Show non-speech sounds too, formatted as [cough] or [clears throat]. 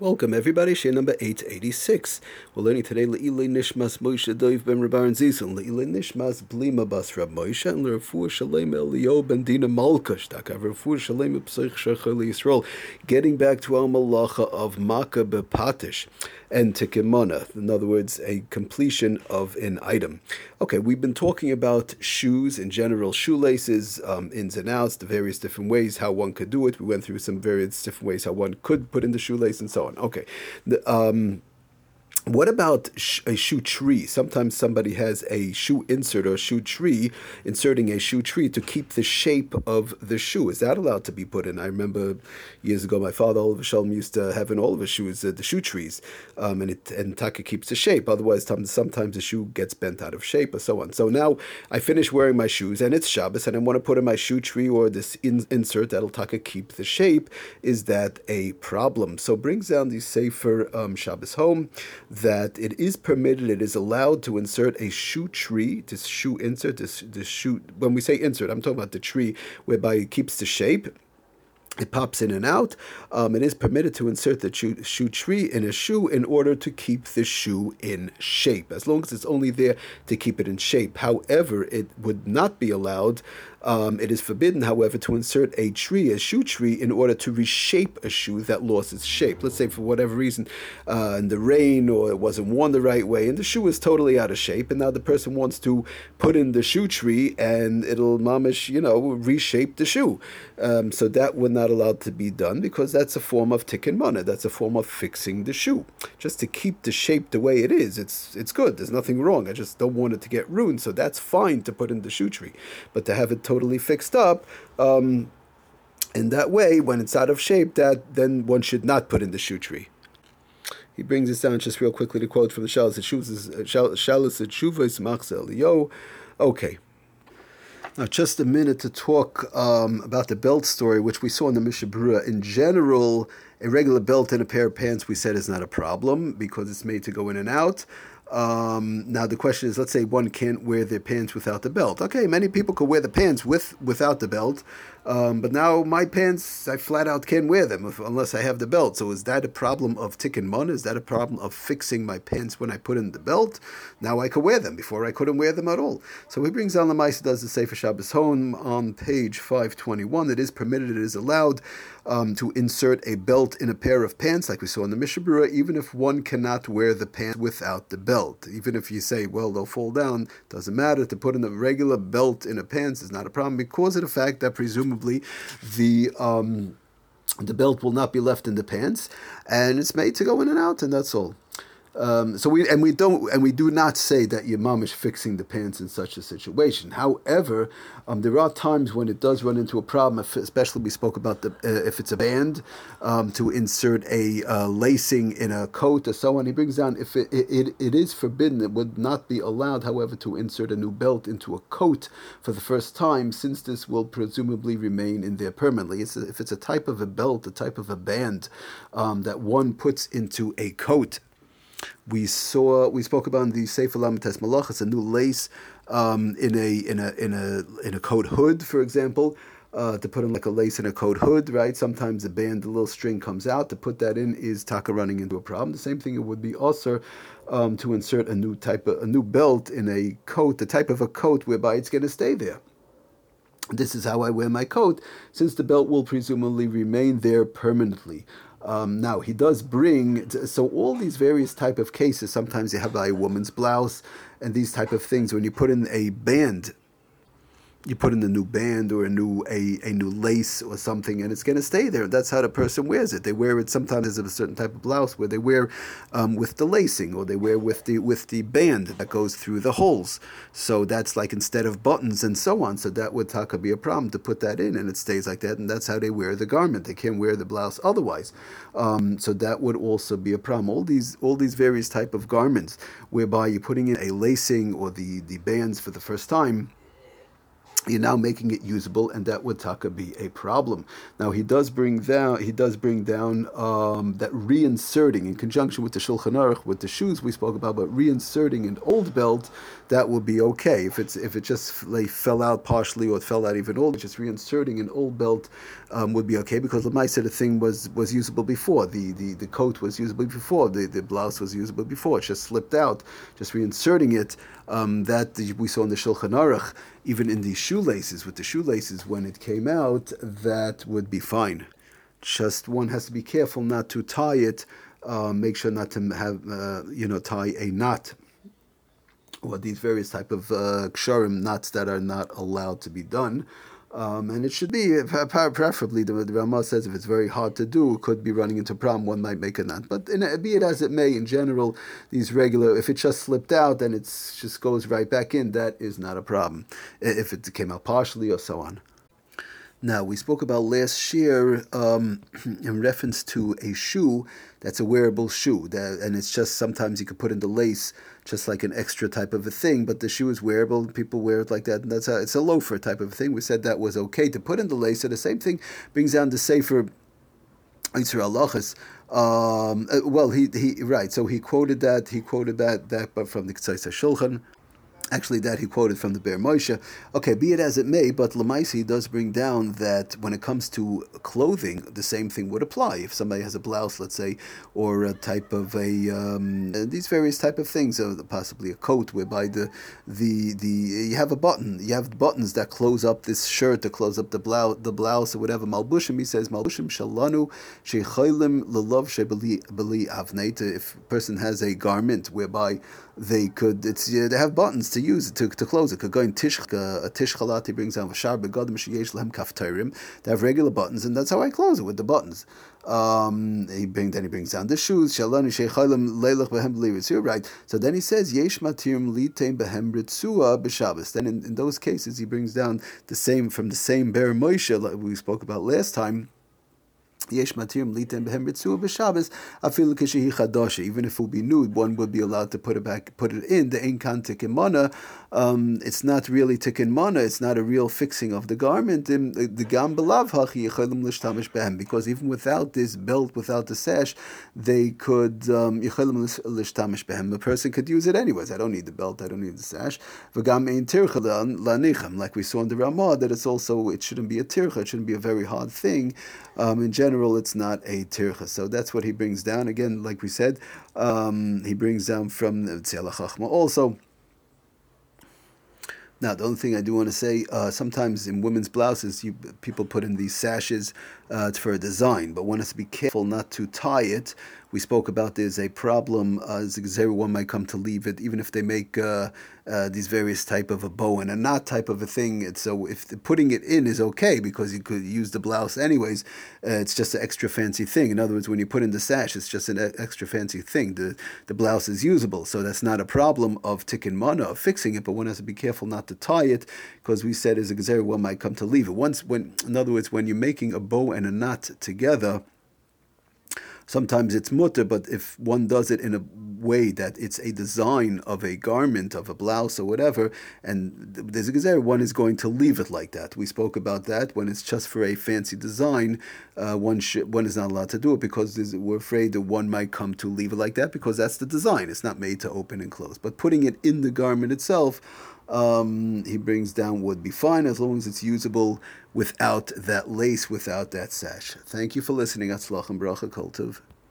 Welcome everybody, Shiur number 886. We're learning today Le'ilei Nishmas Moshe Doiv Ben Rabban Zizon, Le'ilei Nishmas Blima Bas Rab Moshe, and Le'refuah Shalem Elio Ben Dina Malkash, Dakav Refuah Shalem Psich Shecha Yisrael. Getting back to our malacha of Makeh B'patish and tikkun mana, in other words, a completion of an item. Okay, we've been talking about shoes in general, shoelaces, um, ins and outs, the various different ways how one could do it. We went through some various different ways how one could put in the shoelace and so on Okay. The, um, what about a shoe tree? Sometimes somebody has a shoe insert or shoe tree, inserting a shoe tree to keep the shape of the shoe. Is that allowed to be put in? I remember years ago, my father alav hashalom used to have in all of his shoes uh, the shoe trees, um, and it and taka keeps the shape. Otherwise, sometimes the shoe gets bent out of shape or so on. So now I finish wearing my shoes, and it's Shabbos, and I want to put in my shoe tree or this in, insert that'll taka keep the shape. Is that a problem? So brings down the sefer um, Shabbos home that it is permitted, it is allowed to insert a shoe tree, to shoe insert, this, this shoe, when we say insert, I'm talking about the tree whereby it keeps the shape it pops in and out. Um, it is permitted to insert the shoe, tree in a shoe in order to keep the shoe in shape, as long as it's only there to keep it in shape. However, it would not be allowed um, it is forbidden, however, to insert a tree, a shoe tree, in order to reshape a shoe that lost its shape. Let's say for whatever reason, uh, in the rain or it wasn't worn the right way, and the shoe is totally out of shape, and now the person wants to put in the shoe tree, and it'll mamish, you know, reshape the shoe. Um, so that would not allowed to be done because that's a form of tikkun mana. That's a form of fixing the shoe, just to keep the shape the way it is. It's it's good. There's nothing wrong. I just don't want it to get ruined. So that's fine to put in the shoe tree, but to have it totally fixed up. Um, in that way, when it's out of shape, that then one should not put in the shoe tree. He brings this down just real quickly to quote from the Shalas Shuvas Machzel Yo. Okay. Now, just a minute to talk um, about the belt story, which we saw in the Mishnah Berurah. In general, a regular belt and a pair of pants, we said, is not a problem because it's made to go in and out. Um, now the question is, let's say one can't wear their pants without the belt. Okay, many people could wear the pants with without the belt, um, but now my pants, I flat out can't wear them if, unless I have the belt. So is that a problem of tikkun mon? Is that a problem of fixing my pants when I put in the belt? Now I could wear them. Before I couldn't wear them at all. So he brings down the Maisa does the Sefer Shabbos home on page 521. It is permitted, it is allowed um, to insert a belt in a pair of pants, like we saw in the Mishnah Berurah, even if one cannot wear the pants without the belt. Even if you say, well, they'll fall down, doesn't matter. To put in a regular belt in a pants is not a problem because of the fact that presumably presumably the um, the belt will not be left in the pants, and it's made to go in and out, and that's all. Um, so we and we don't and we do not say that your mom is fixing the pants in such a situation. However, um, there are times when it does run into a problem. If, especially we spoke about the uh, if it's a band um, to insert a uh, lacing in a coat or so on. He brings down if it, it, it is forbidden. It would not be allowed, however, to insert a new belt into a coat for the first time, since this will presumably remain in there permanently. It's a, if it's a type of a belt, a type of a band um, that one puts into a coat we saw we spoke about the Sefer Lamites Malach. It's a new lace um, in a in a in a in a coat hood, for example. Uh, to put in like a lace in a coat hood, right? Sometimes the band, the little string comes out. To put that in is taka running into a problem. The same thing it would be also um, to insert a new type of a new belt in a coat, the type of a coat whereby it's going to stay there. This is how I wear my coat, since the belt will presumably remain there permanently. Um, now he does bring so all these various type of cases. Sometimes you have a woman's blouse and these type of things. When you put in a band you put in a new band or a new a, a new lace or something and it's going to stay there. That's how the person wears it. They wear it sometimes as a certain type of blouse where they wear um, with the lacing or they wear with the with the band that goes through the holes. So that's like instead of buttons and so on. So that would taka be a problem to put that in and it stays like that and that's how they wear the garment. They can't wear the blouse otherwise. Um, so that would also be a problem. All these all these various type of garments whereby you're putting in a lacing or the the bands for the first time you're now making it usable, and that would taka be a problem. Now he does bring down he does bring down um, that reinserting in conjunction with the Shulchan Aruch with the shoes we spoke about, but reinserting an old belt that would be okay if it's if it just like, fell out partially or it fell out even old. Just reinserting an old belt um, would be okay because the said the thing was was usable before the, the, the coat was usable before the, the blouse was usable before it just slipped out. Just reinserting it um, that we saw in the Shulchan Aruch even in the shoelaces, with the shoelaces when it came out, that would be fine. Just one has to be careful not to tie it. Uh, make sure not to have uh, you know tie a knot or these various type of uh, ksharim knots that are not allowed to be done. Um, and it should be preferably the, the Ramah says if it's very hard to do, could be running into problem. One might make a knot, but in, be it as it may, in general, these regular if it just slipped out and it just goes right back in, that is not a problem. If it came out partially or so on. Now, we spoke about last year um, [clears throat] in reference to a shoe that's a wearable shoe, that, and it's just sometimes you could put in the lace just like an extra type of a thing, but the shoe is wearable, and people wear it like that, and that's a, it's a loafer type of thing. We said that was okay to put in the lace, so the same thing brings down the sefer Yitzhak Allahas. Um, uh, well, he, he right. So he quoted that. He quoted that that, but from the Ketzais Shulchan actually that he quoted from the Be'er Moshe. Okay, be it as it may, but Lamaisi does bring down that when it comes to clothing, the same thing would apply. If somebody has a blouse, let's say, or a type of a um, these various type of things, uh, possibly a coat, whereby the the the you have a button, you have buttons that close up this shirt, to close up the blouse, the blouse or whatever. Malbushim, he says, Malbushim shalanu sheichaylim lelav shebeli avneit. If a person has a garment whereby they could it's they have buttons to use it to, to close it. Could go in tish a tish he brings down v'shar begadim sheyesh lehem kafteirim. They have regular buttons, and that's how I close it with the buttons. Um, he bring, then he brings down the shoes. Shalani sheichalim leilach behem b'liritzu. Right. So then he says yesh matirim litem behem ritzua b'shabbos. Then in, in those cases he brings down the same from the same Be'er Moshe like we spoke about last time Yesh matirim litem behem ritzua b'Shabbos afilu kishehi chadasha. Even if it would be nude, one would be allowed to put it back, put it in the inkan tikkun mana. Um, it's not really tikkun mana. It's not a real fixing of the garment. The gam belav hachi yichalim lishtamish behem. Because even without this belt, without the sash, they could um, yichalim lishtamish behem. A person could use it anyways. I don't need the belt. I don't need the sash. V'gam ein tircha lanichem. Like we saw in the Ramah, that it's also it shouldn't be a tircha. It shouldn't be a very hard thing. Um, in general general, it's not a tircha. So that's what he brings down. Again, like we said, um, he brings down from the Tzela also. Now, the only thing I do want to say, uh, sometimes in women's blouses, you, people put in these sashes uh, for a design, but one has to be careful not to tie it we spoke about there's a problem uh, everyone might come to leave it even if they make uh, uh, these various type of a bow and a knot type of a thing. It's, so if putting it in is okay because you could use the blouse anyways uh, it's just an extra fancy thing. In other words when you put in the sash it's just an extra fancy thing. The, the blouse is usable so that's not a problem of tikkun mana of fixing it but one has to be careful not to tie it because we said as a one might come to leave it. Once when in other words when you're making a bow and a knot together sometimes it's mutar, but if one does it in a way that it's a design of a garment, of a blouse or whatever, and there's a gezer, one is going to leave it like that. We spoke about that when it's just for a fancy design, uh, one should, one is not allowed to do it because we're afraid that one might come to leave it like that because that's the design. It's not made to open and close. But putting it in the garment itself, um, he brings down would be fine as long as it's usable without that lace, without that sash. Thank you for listening. Atzlach and bracha kultiv.